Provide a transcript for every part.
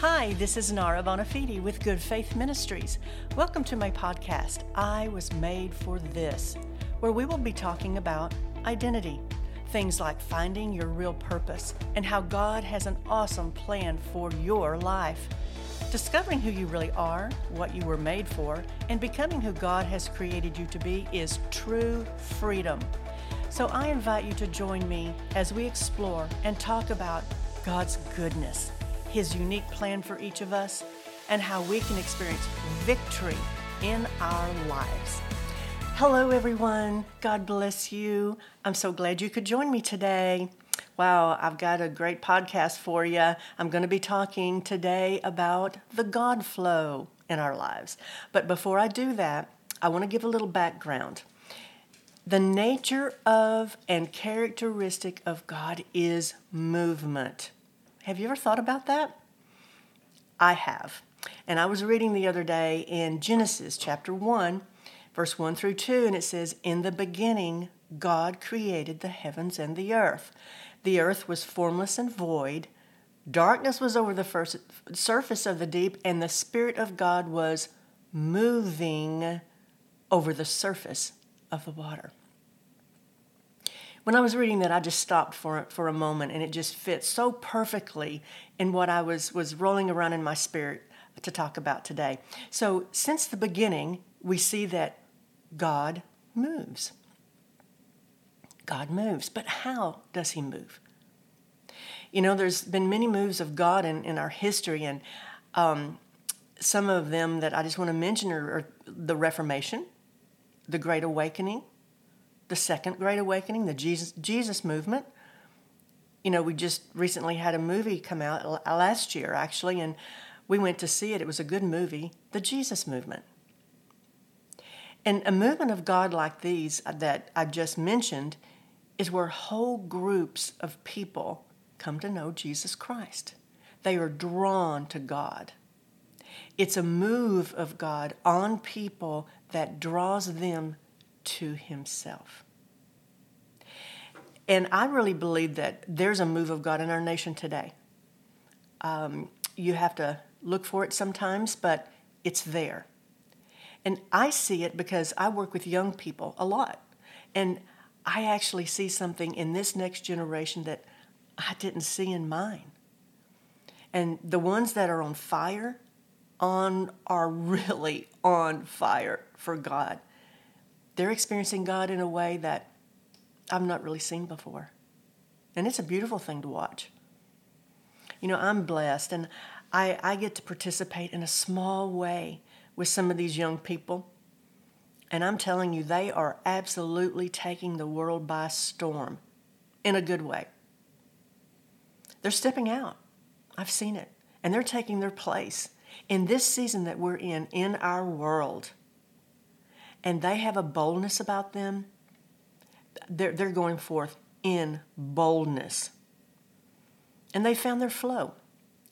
Hi, this is Nara Bonafide with Good Faith Ministries. Welcome to my podcast, I Was Made for This, where we will be talking about identity. Things like finding your real purpose and how God has an awesome plan for your life. Discovering who you really are, what you were made for, and becoming who God has created you to be is true freedom. So I invite you to join me as we explore and talk about God's goodness his unique plan for each of us, and how we can experience victory in our lives. Hello, everyone. God bless you. I'm so glad you could join me today. Wow, I've got a great podcast for you. I'm going to be talking today about the God flow in our lives. But before I do that, I want to give a little background. The nature of and characteristic of God is movement. Have you ever thought about that? I have. And I was reading the other day in Genesis chapter 1, verse 1 through 2, and it says, In the beginning, God created the heavens and the earth. The earth was formless and void. Darkness was over the first surface of the deep, and the Spirit of God was moving over the surface of the water when I was reading that, I just stopped for for a moment, and it just fits so perfectly in what I was was rolling around in my spirit to talk about today. So, since the beginning, we see that God moves. God moves, but how does He move? You know, there's been many moves of God in, in our history, and um, some of them that I just want to mention are, are the Reformation, the Great Awakening, the second Great Awakening, the Jesus, Jesus movement. You know, we just recently had a movie come out last year, actually, and we went to see it. It was a good movie, The Jesus Movement. And a movement of God like these uh, that I've just mentioned is where whole groups of people come to know Jesus Christ. They are drawn to God. It's a move of God on people that draws them to himself. And I really believe that there's a move of God in our nation today. Um, you have to look for it sometimes, but it's there. And I see it because I work with young people a lot. And I actually see something in this next generation that I didn't see in mine. And the ones that are on fire on are really on fire for God they're experiencing God in a way that I've not really seen before. And it's a beautiful thing to watch. You know, I'm blessed and I, I get to participate in a small way with some of these young people. And I'm telling you, they are absolutely taking the world by storm in a good way. They're stepping out. I've seen it. And they're taking their place in this season that we're in, in our world and they have a boldness about them, they're, they're going forth in boldness. And they found their flow,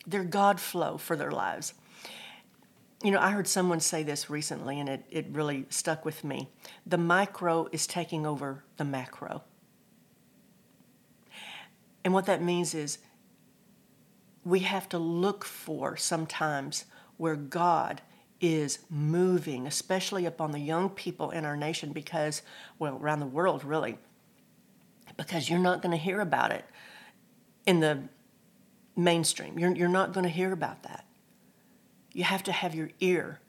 their God flow for their lives. You know, I heard someone say this recently, and it, it really stuck with me. The micro is taking over the macro. And what that means is we have to look for sometimes where God is moving, especially upon the young people in our nation, because, well, around the world, really, because you're not going to hear about it in the mainstream. You're, you're not going to hear about that. You have to have your ear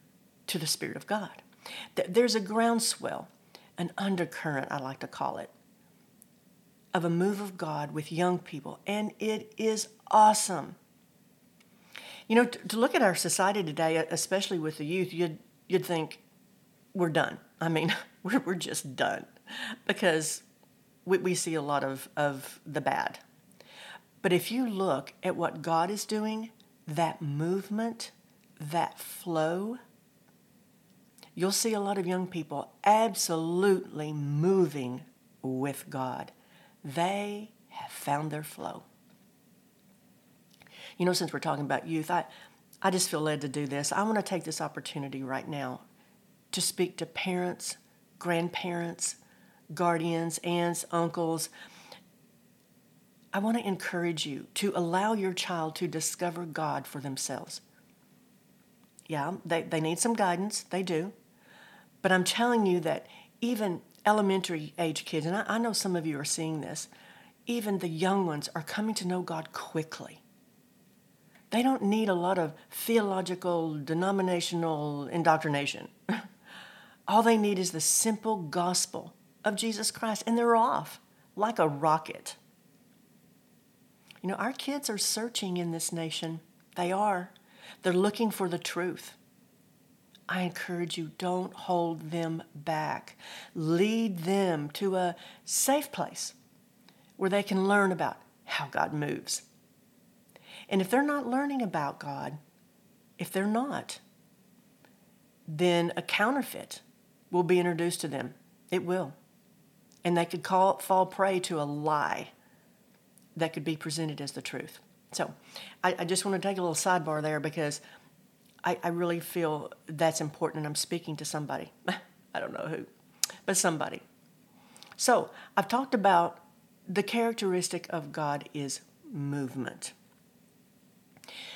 to the Spirit of God. There's a groundswell, an undercurrent, I like to call it, of a move of God with young people, and it is awesome. You know, to, to look at our society today, especially with the youth, you'd you'd think we're done. I mean, we're we're just done because we, we see a lot of, of the bad. But if you look at what God is doing, that movement, that flow, you'll see a lot of young people absolutely moving with God. They have found their flow. You know, since we're talking about youth, I, I just feel led to do this. I want to take this opportunity right now to speak to parents, grandparents, guardians, aunts, uncles. I want to encourage you to allow your child to discover God for themselves. Yeah, they, they need some guidance, they do. But I'm telling you that even elementary age kids, and I, I know some of you are seeing this, even the young ones are coming to know God quickly. They don't need a lot of theological, denominational indoctrination. All they need is the simple gospel of Jesus Christ, and they're off like a rocket. You know, our kids are searching in this nation. They are. They're looking for the truth. I encourage you, don't hold them back. Lead them to a safe place where they can learn about how God moves. And if they're not learning about God, if they're not, then a counterfeit will be introduced to them. It will. And they could call, fall prey to a lie that could be presented as the truth. So I, I just want to take a little sidebar there because I, I really feel that's important and I'm speaking to somebody. I don't know who, but somebody. So I've talked about the characteristic of God is movement.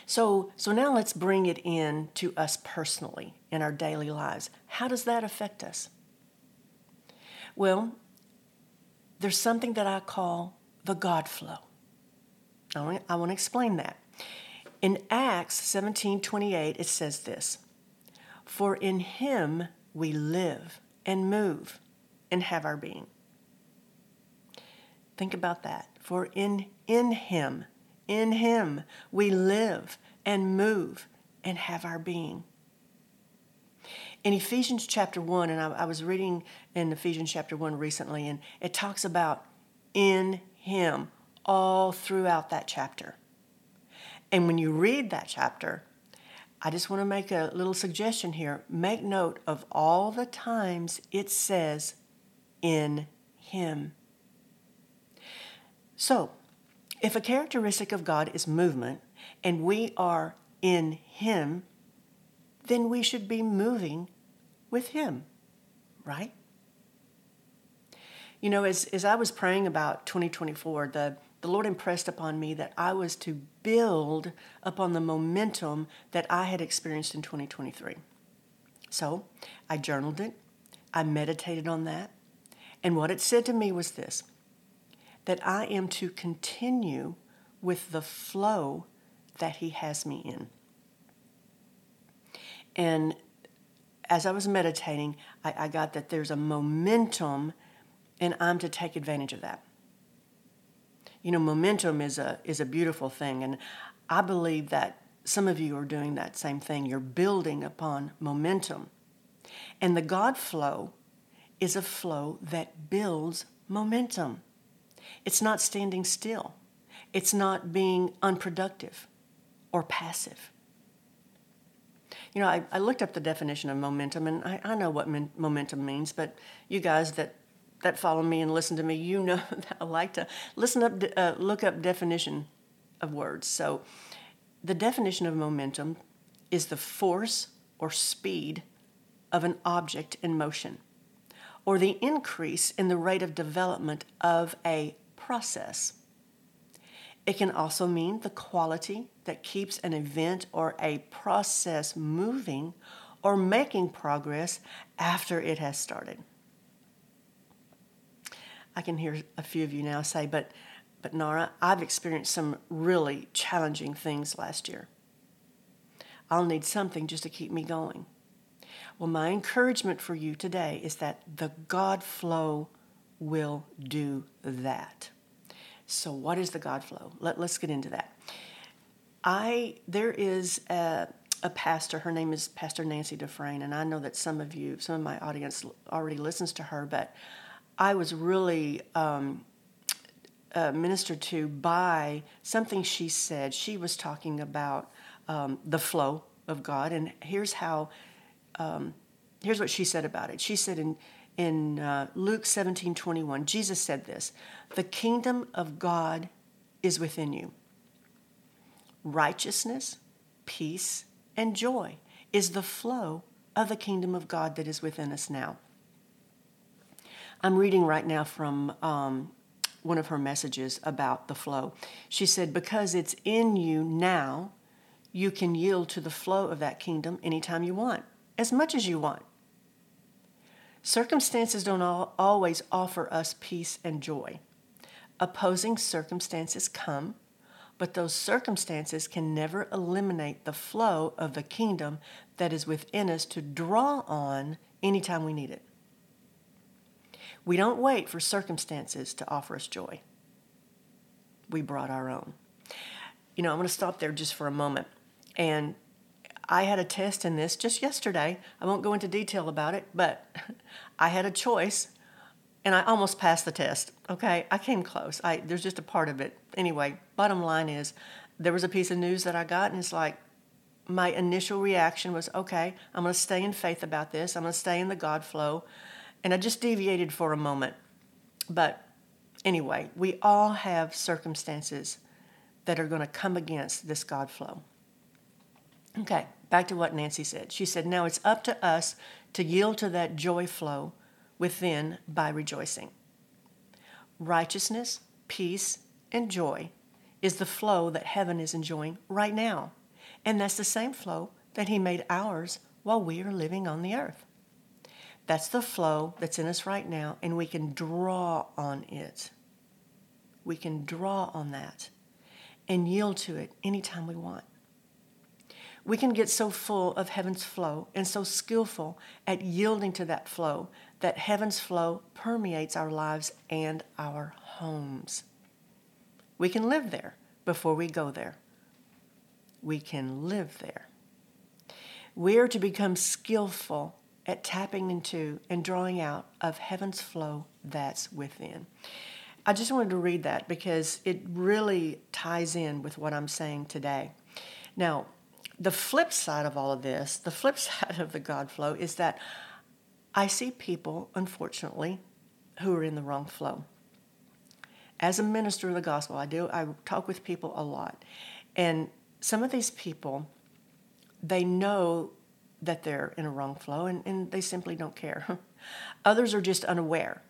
So, so now let's bring it in to us personally in our daily lives. How does that affect us? Well, there's something that I call the God flow. I want, to explain that. In Acts 17:28 it says this, "For in him we live and move and have our being." Think about that. For in in him, in him we live and move and have our being. In Ephesians chapter 1, and I, I was reading in Ephesians chapter 1 recently, and it talks about in him all throughout that chapter. And when you read that chapter, I just want to make a little suggestion here. Make note of all the times it says in Him. So, if a characteristic of God is movement and we are in Him, then we should be moving with Him, right? You know, as, as I was praying about 2024, the the Lord impressed upon me that I was to build upon the momentum that I had experienced in 2023. So I journaled it, I meditated on that, and what it said to me was this that I am to continue with the flow that He has me in. And as I was meditating, I, I got that there's a momentum, and I'm to take advantage of that you know, momentum is a is a beautiful thing, and I believe that some of you are doing that same thing. You're building upon momentum, and the God flow is a flow that builds momentum. It's not standing still. It's not being unproductive or passive. You know, I, I looked up the definition of momentum, and I, I know what min- momentum means, but you guys that that follow me and listen to me, you know that I like to listen up, uh, look up definition of words. So, the definition of momentum is the force or speed of an object in motion, or the increase in the rate of development of a process. It can also mean the quality that keeps an event or a process moving or making progress after it has started. I can hear a few of you now say, but, but Nara, I've experienced some really challenging things last year. I'll need something just to keep me going. Well, my encouragement for you today is that the God flow will do that. So, what is the God flow? Let, let's get into that. I there is a, a pastor. Her name is Pastor Nancy Dufresne, and I know that some of you, some of my audience, already listens to her. But I was really um, uh, ministered to by something she said. She was talking about um, the flow of God, and here's how. Um, here's what she said about it. She said in in uh, Luke 17 21, Jesus said this The kingdom of God is within you. Righteousness, peace, and joy is the flow of the kingdom of God that is within us now. I'm reading right now from um, one of her messages about the flow. She said, Because it's in you now, you can yield to the flow of that kingdom anytime you want, as much as you want. Circumstances don't always offer us peace and joy. Opposing circumstances come, but those circumstances can never eliminate the flow of the kingdom that is within us to draw on anytime we need it. We don't wait for circumstances to offer us joy. We brought our own. You know, I'm going to stop there just for a moment. And I had a test in this just yesterday. I won't go into detail about it, but I had a choice and I almost passed the test. Okay, I came close. I there's just a part of it. Anyway, bottom line is there was a piece of news that I got and it's like my initial reaction was okay, I'm going to stay in faith about this. I'm going to stay in the God flow. And I just deviated for a moment. But anyway, we all have circumstances that are going to come against this God flow. Okay, back to what Nancy said. She said, Now it's up to us to yield to that joy flow within by rejoicing. Righteousness, peace, and joy is the flow that heaven is enjoying right now. And that's the same flow that He made ours while we are living on the earth. That's the flow that's in us right now, and we can draw on it. We can draw on that and yield to it anytime we want. We can get so full of heaven's flow and so skillful at yielding to that flow that heaven's flow permeates our lives and our homes. We can live there before we go there. We can live there. We are to become skillful at tapping into and drawing out of heaven's flow that's within. I just wanted to read that because it really ties in with what I'm saying today. Now, the flip side of all of this, the flip side of the God flow, is that I see people, unfortunately, who are in the wrong flow. As a minister of the gospel, I do I talk with people a lot, and some of these people, they know that they're in a wrong flow and, and they simply don't care. Others are just unaware.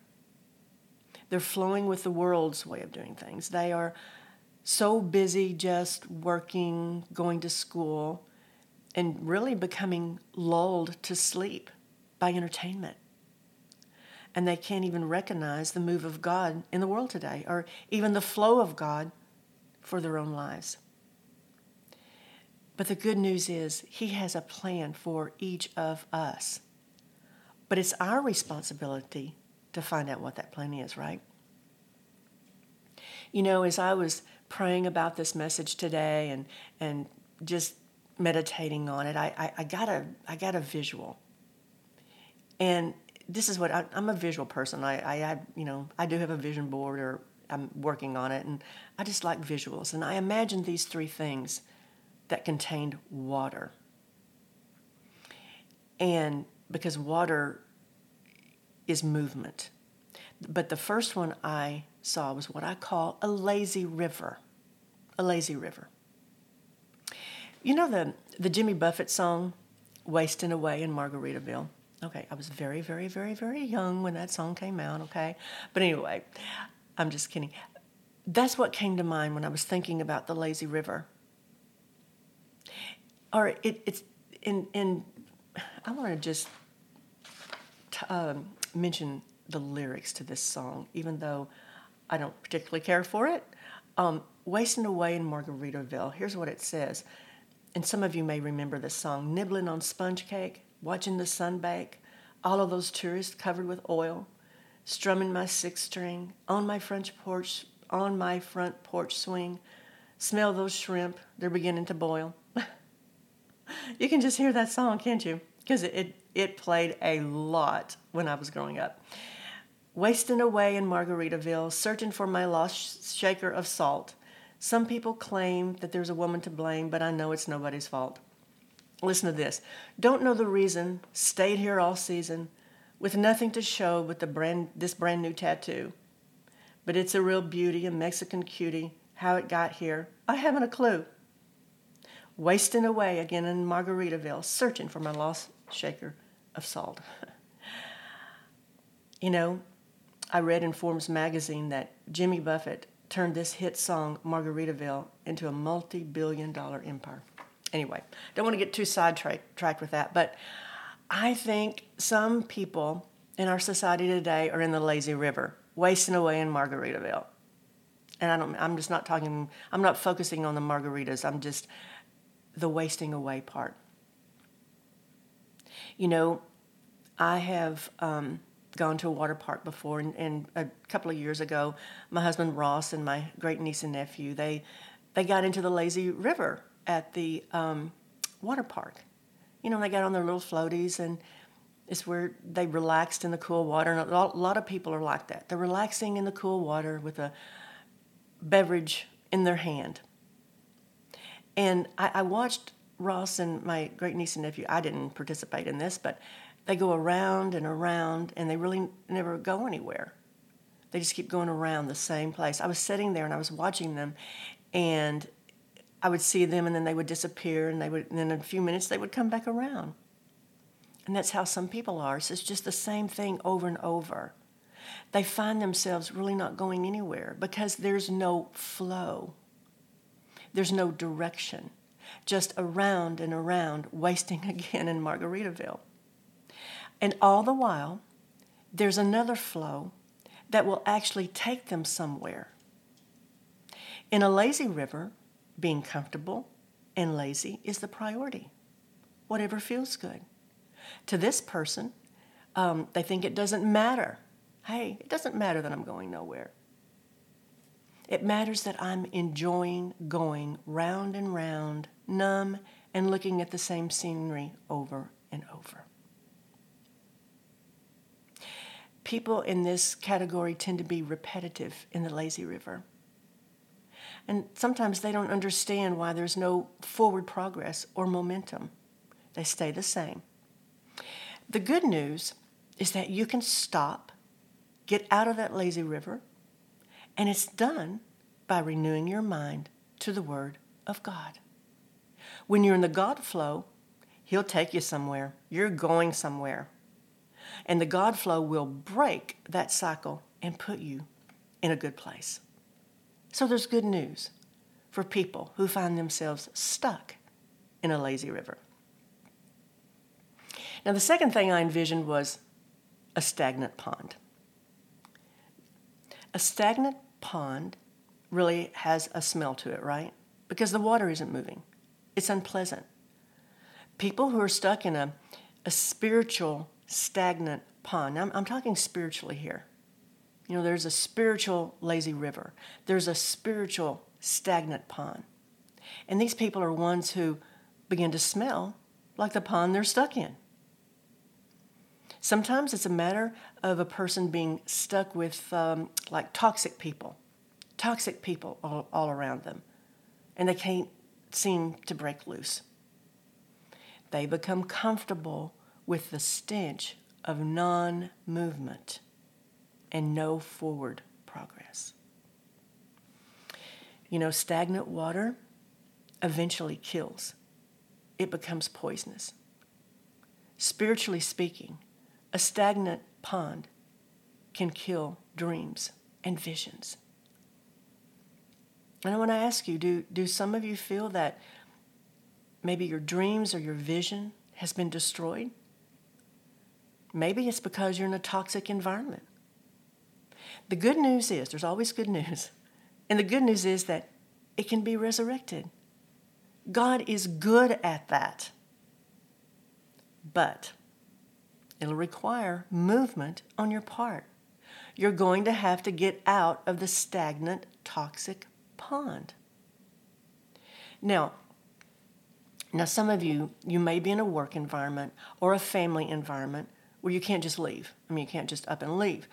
They're flowing with the world's way of doing things. They are so busy just working, going to school, and really becoming lulled to sleep by entertainment. And they can't even recognize the move of God in the world today or even the flow of God for their own lives. But the good news is, He has a plan for each of us. But it's our responsibility to find out what that plan is, right? You know, as I was praying about this message today and, and just meditating on it, I, I, I, got a, I got a visual. And this is what I, am a visual person. I, I, I, you know, I do have a vision board or I'm working on it, and I just like visuals. And I imagined these three things that contained water. And because water is movement. But the first one I saw was what I call a lazy river. A lazy river. You know the, the Jimmy Buffett song, Wasting Away in Margaritaville? Okay, I was very, very, very, very young when that song came out, okay? But anyway, I'm just kidding. That's what came to mind when I was thinking about the lazy river or it, it's in in. I want to just t- um, mention the lyrics to this song, even though I don't particularly care for it. Um, Wasting Away in Margaritaville. Here's what it says. And some of you may remember this song Nibbling on sponge cake, watching the sun bake, all of those tourists covered with oil, strumming my six string, on my French porch, on my front porch swing, smell those shrimp, they're beginning to boil. you can just hear that song, can't you? Because it, it, it played a lot when I was growing up. Wasting away in Margaritaville, searching for my lost shaker of salt. Some people claim that there's a woman to blame, but I know it's nobody's fault. Listen to this. Don't know the reason, stayed here all season, with nothing to show but the brand, this brand new tattoo. But it's a real beauty, a Mexican cutie. How it got here, I haven't a clue wasting away again in Margaritaville, searching for my lost shaker of salt. you know, I read in Forbes magazine that Jimmy Buffett turned this hit song, Margaritaville, into a multi billion dollar empire. Anyway, don't want to get too sidetracked with that, but I think some people in our society today are in the lazy river, wasting away in Margaritaville. And I don't, I'm just not talking, I'm not focusing on the margaritas, I'm just the wasting away part. You know, I have um, gone to a water park before, and, and, a couple of years ago, my husband Ross and my great niece and nephew they they got into the lazy river at the um, water park. You know, they got on their little floaties, and it's where they relaxed in the cool water. And a lot of people are like that. They're relaxing in the cool water with a beverage in their hand. And I, I watched Ross and my great niece and nephew. I didn't participate in this, but they go around and around and they really never go anywhere. They just keep going around the same place. I was sitting there and I was watching them and I would see them and then they would disappear and they would and then in a few minutes they would come back around. And that's how some people are. So it's just the same thing over and over. They find themselves really not going anywhere because there's no flow. There's no direction. Just around and around, wasting again in Margaritaville. And all the while, there's another flow that will actually take them somewhere. In a lazy river, being comfortable and lazy is the priority. Whatever feels good. To this person, um, they think it doesn't matter. Hey, it doesn't matter that I'm going nowhere. It matters that I'm enjoying going round and round, numb, and looking at the same scenery over and over. People in this category tend to be repetitive in the lazy river. And sometimes they don't understand why there's no forward progress or momentum. They stay the same. The good news is that you can stop, get out of that lazy river, and it's done by renewing your mind to the Word of God. When you're in the God flow, He'll take you somewhere. You're going somewhere. And the God flow will break that cycle and put you in a good place. So there's good news for people who find themselves stuck in a lazy river. Now, the second thing I envisioned was a stagnant pond. A stagnant pond really has a smell to it, right? Because the water isn't moving, it's unpleasant. People who are stuck in a, a spiritual stagnant pond. I'm, I'm talking spiritually here. You know, there's a spiritual lazy river, there's a spiritual stagnant pond. And these people are ones who begin to smell like the pond they're stuck in. Sometimes it's a matter of a person being stuck with um, like toxic people, toxic people all, all around them, and they can't seem to break loose. They become comfortable with the stench of non movement and no forward progress. You know, stagnant water eventually kills, it becomes poisonous. Spiritually speaking, a stagnant pond can kill dreams and visions. And I want to ask you do, do some of you feel that maybe your dreams or your vision has been destroyed? Maybe it's because you're in a toxic environment. The good news is there's always good news. And the good news is that it can be resurrected. God is good at that. But it'll require movement on your part. You're going to have to get out of the stagnant, toxic pond. Now, now some of you, you may be in a work environment or a family environment where you can't just leave. I mean, you can't just up and leave.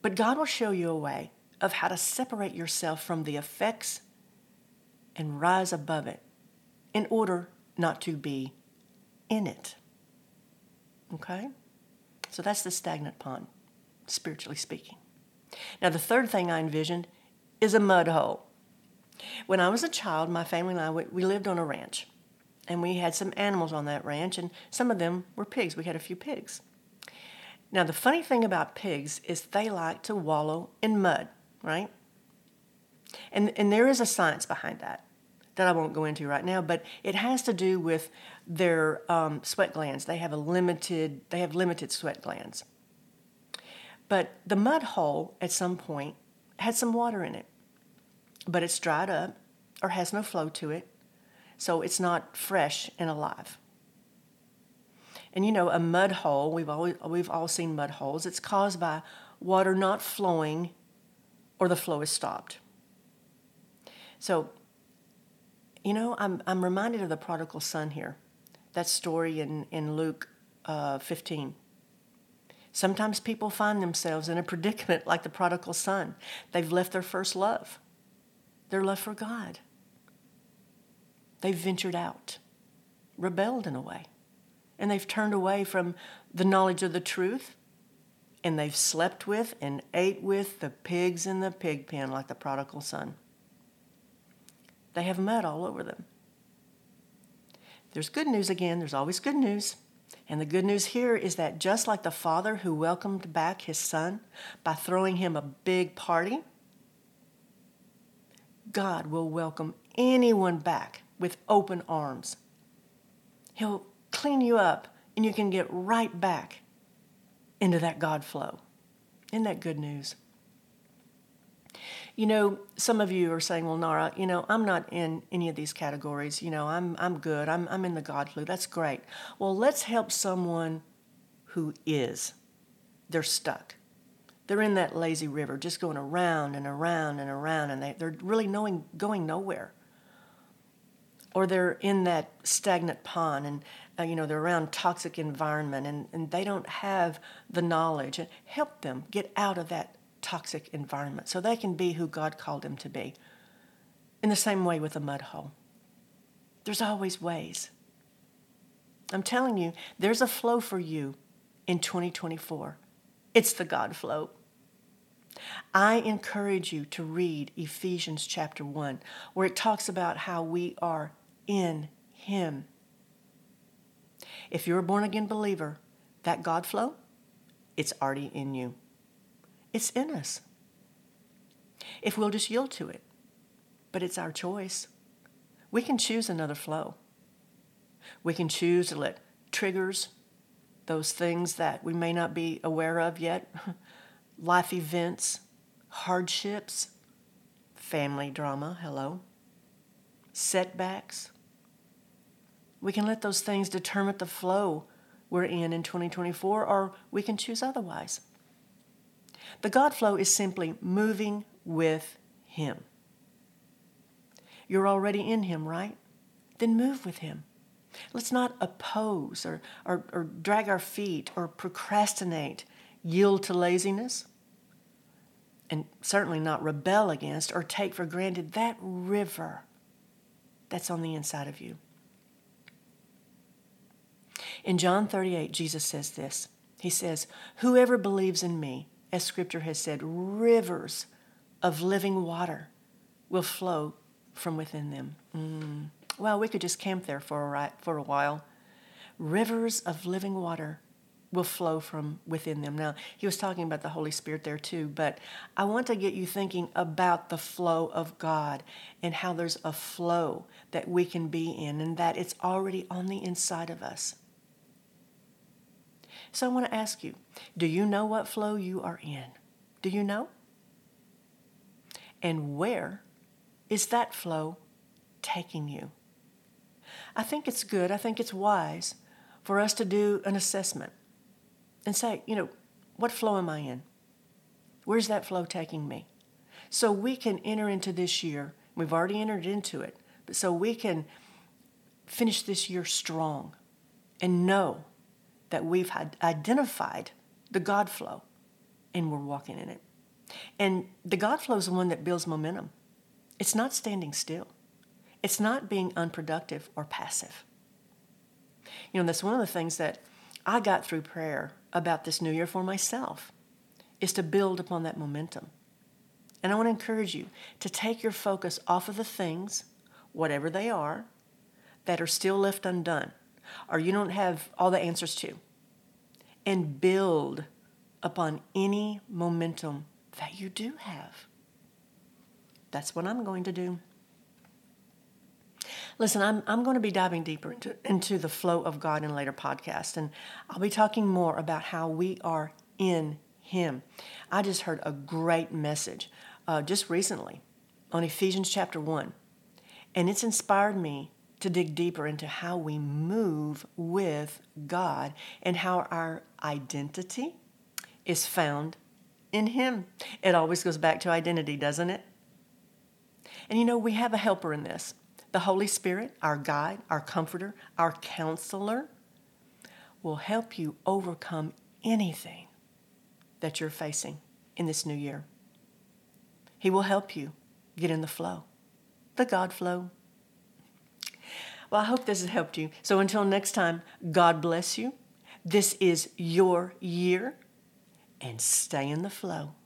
But God will show you a way of how to separate yourself from the effects and rise above it in order not to be in it. Okay? So that's the stagnant pond, spiritually speaking. Now, the third thing I envisioned is a mud hole. When I was a child, my family and I, we lived on a ranch. And we had some animals on that ranch, and some of them were pigs. We had a few pigs. Now, the funny thing about pigs is they like to wallow in mud, right? And, and there is a science behind that that I won't go into right now, but it has to do with their um, sweat glands. They have a limited, they have limited sweat glands. But the mud hole at some point had some water in it, but it's dried up or has no flow to it, so it's not fresh and alive. And you know, a mud hole, we've, always, we've all seen mud holes, it's caused by water not flowing or the flow is stopped. So, you know, I'm, I'm reminded of the prodigal son here, that story in, in Luke uh, 15. Sometimes people find themselves in a predicament like the prodigal son. They've left their first love, their love for God. They've ventured out, rebelled in a way and they've turned away from the knowledge of the truth and they've slept with and ate with the pigs in the pig pen like the prodigal son. They have mud all over them. There's good news again, there's always good news. And the good news here is that just like the father who welcomed back his son by throwing him a big party, God will welcome anyone back with open arms. He'll clean you up, and you can get right back into that God flow. Isn't that good news? You know, some of you are saying, well, Nara, you know, I'm not in any of these categories. You know, I'm, I'm good. I'm, I'm in the God flow. That's great. Well, let's help someone who is. They're stuck. They're in that lazy river, just going around and around and around, and they, they're really knowing, going nowhere or they're in that stagnant pond and uh, you know they're around toxic environment and, and they don't have the knowledge. And help them get out of that toxic environment so they can be who god called them to be in the same way with a mud hole. There's always ways. I'm telling you there's a flow for you in 2024 it's the god flow. I encourage you to read Ephesians chapter 1, where it talks about how we are in Him. If you're a born again believer, that God flow, it's already in you. It's in us. If we'll just yield to it, but it's our choice. We can choose another flow. We can choose to let triggers, those things that we may not be aware of yet, life events, hardships, family drama, hello, setbacks, we can let those things determine the flow we're in in 2024, or we can choose otherwise. The God flow is simply moving with Him. You're already in Him, right? Then move with Him. Let's not oppose or, or, or drag our feet or procrastinate, yield to laziness, and certainly not rebel against or take for granted that river that's on the inside of you. In John 38, Jesus says this He says, Whoever believes in me, as scripture has said, rivers of living water will flow from within them. Mm. Well, we could just camp there for a, right, for a while. Rivers of living water will flow from within them. Now, he was talking about the Holy Spirit there too, but I want to get you thinking about the flow of God and how there's a flow that we can be in and that it's already on the inside of us. So I want to ask you do you know what flow you are in? Do you know? And where is that flow taking you? I think it's good, I think it's wise for us to do an assessment and say, you know, what flow am I in? Where's that flow taking me? So we can enter into this year. We've already entered into it, but so we can finish this year strong and know that we've had identified the God flow and we're walking in it. And the God flow is the one that builds momentum. It's not standing still. It's not being unproductive or passive. You know, that's one of the things that I got through prayer about this new year for myself is to build upon that momentum. And I want to encourage you to take your focus off of the things, whatever they are, that are still left undone or you don't have all the answers to, and build upon any momentum that you do have. That's what I'm going to do. Listen, I'm, I'm going to be diving deeper into, into the flow of God in later podcasts, and I'll be talking more about how we are in Him. I just heard a great message uh, just recently on Ephesians chapter 1, and it's inspired me to dig deeper into how we move with God and how our identity is found in Him. It always goes back to identity, doesn't it? And you know, we have a helper in this. The Holy Spirit, our guide, our comforter, our counselor, will help you overcome anything that you're facing in this new year. He will help you get in the flow, the God flow. Well, I hope this has helped you. So until next time, God bless you. This is your year and stay in the flow.